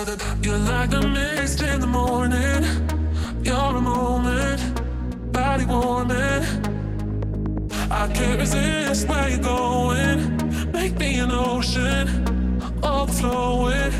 another. You're like the mist in the morning. You're a moment, body warming. I can't resist where you're going. Make me an ocean, overflowing.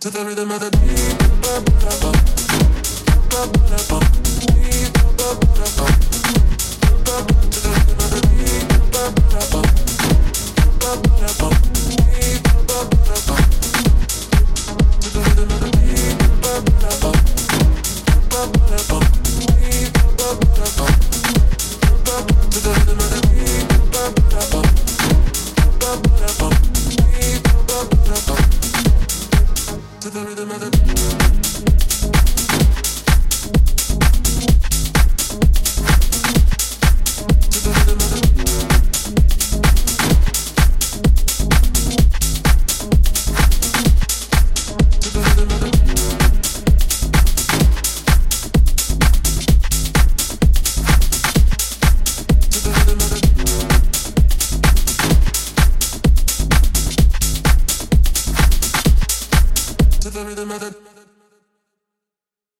To the rhythm of the beat. mother. rhythm, of rhythm.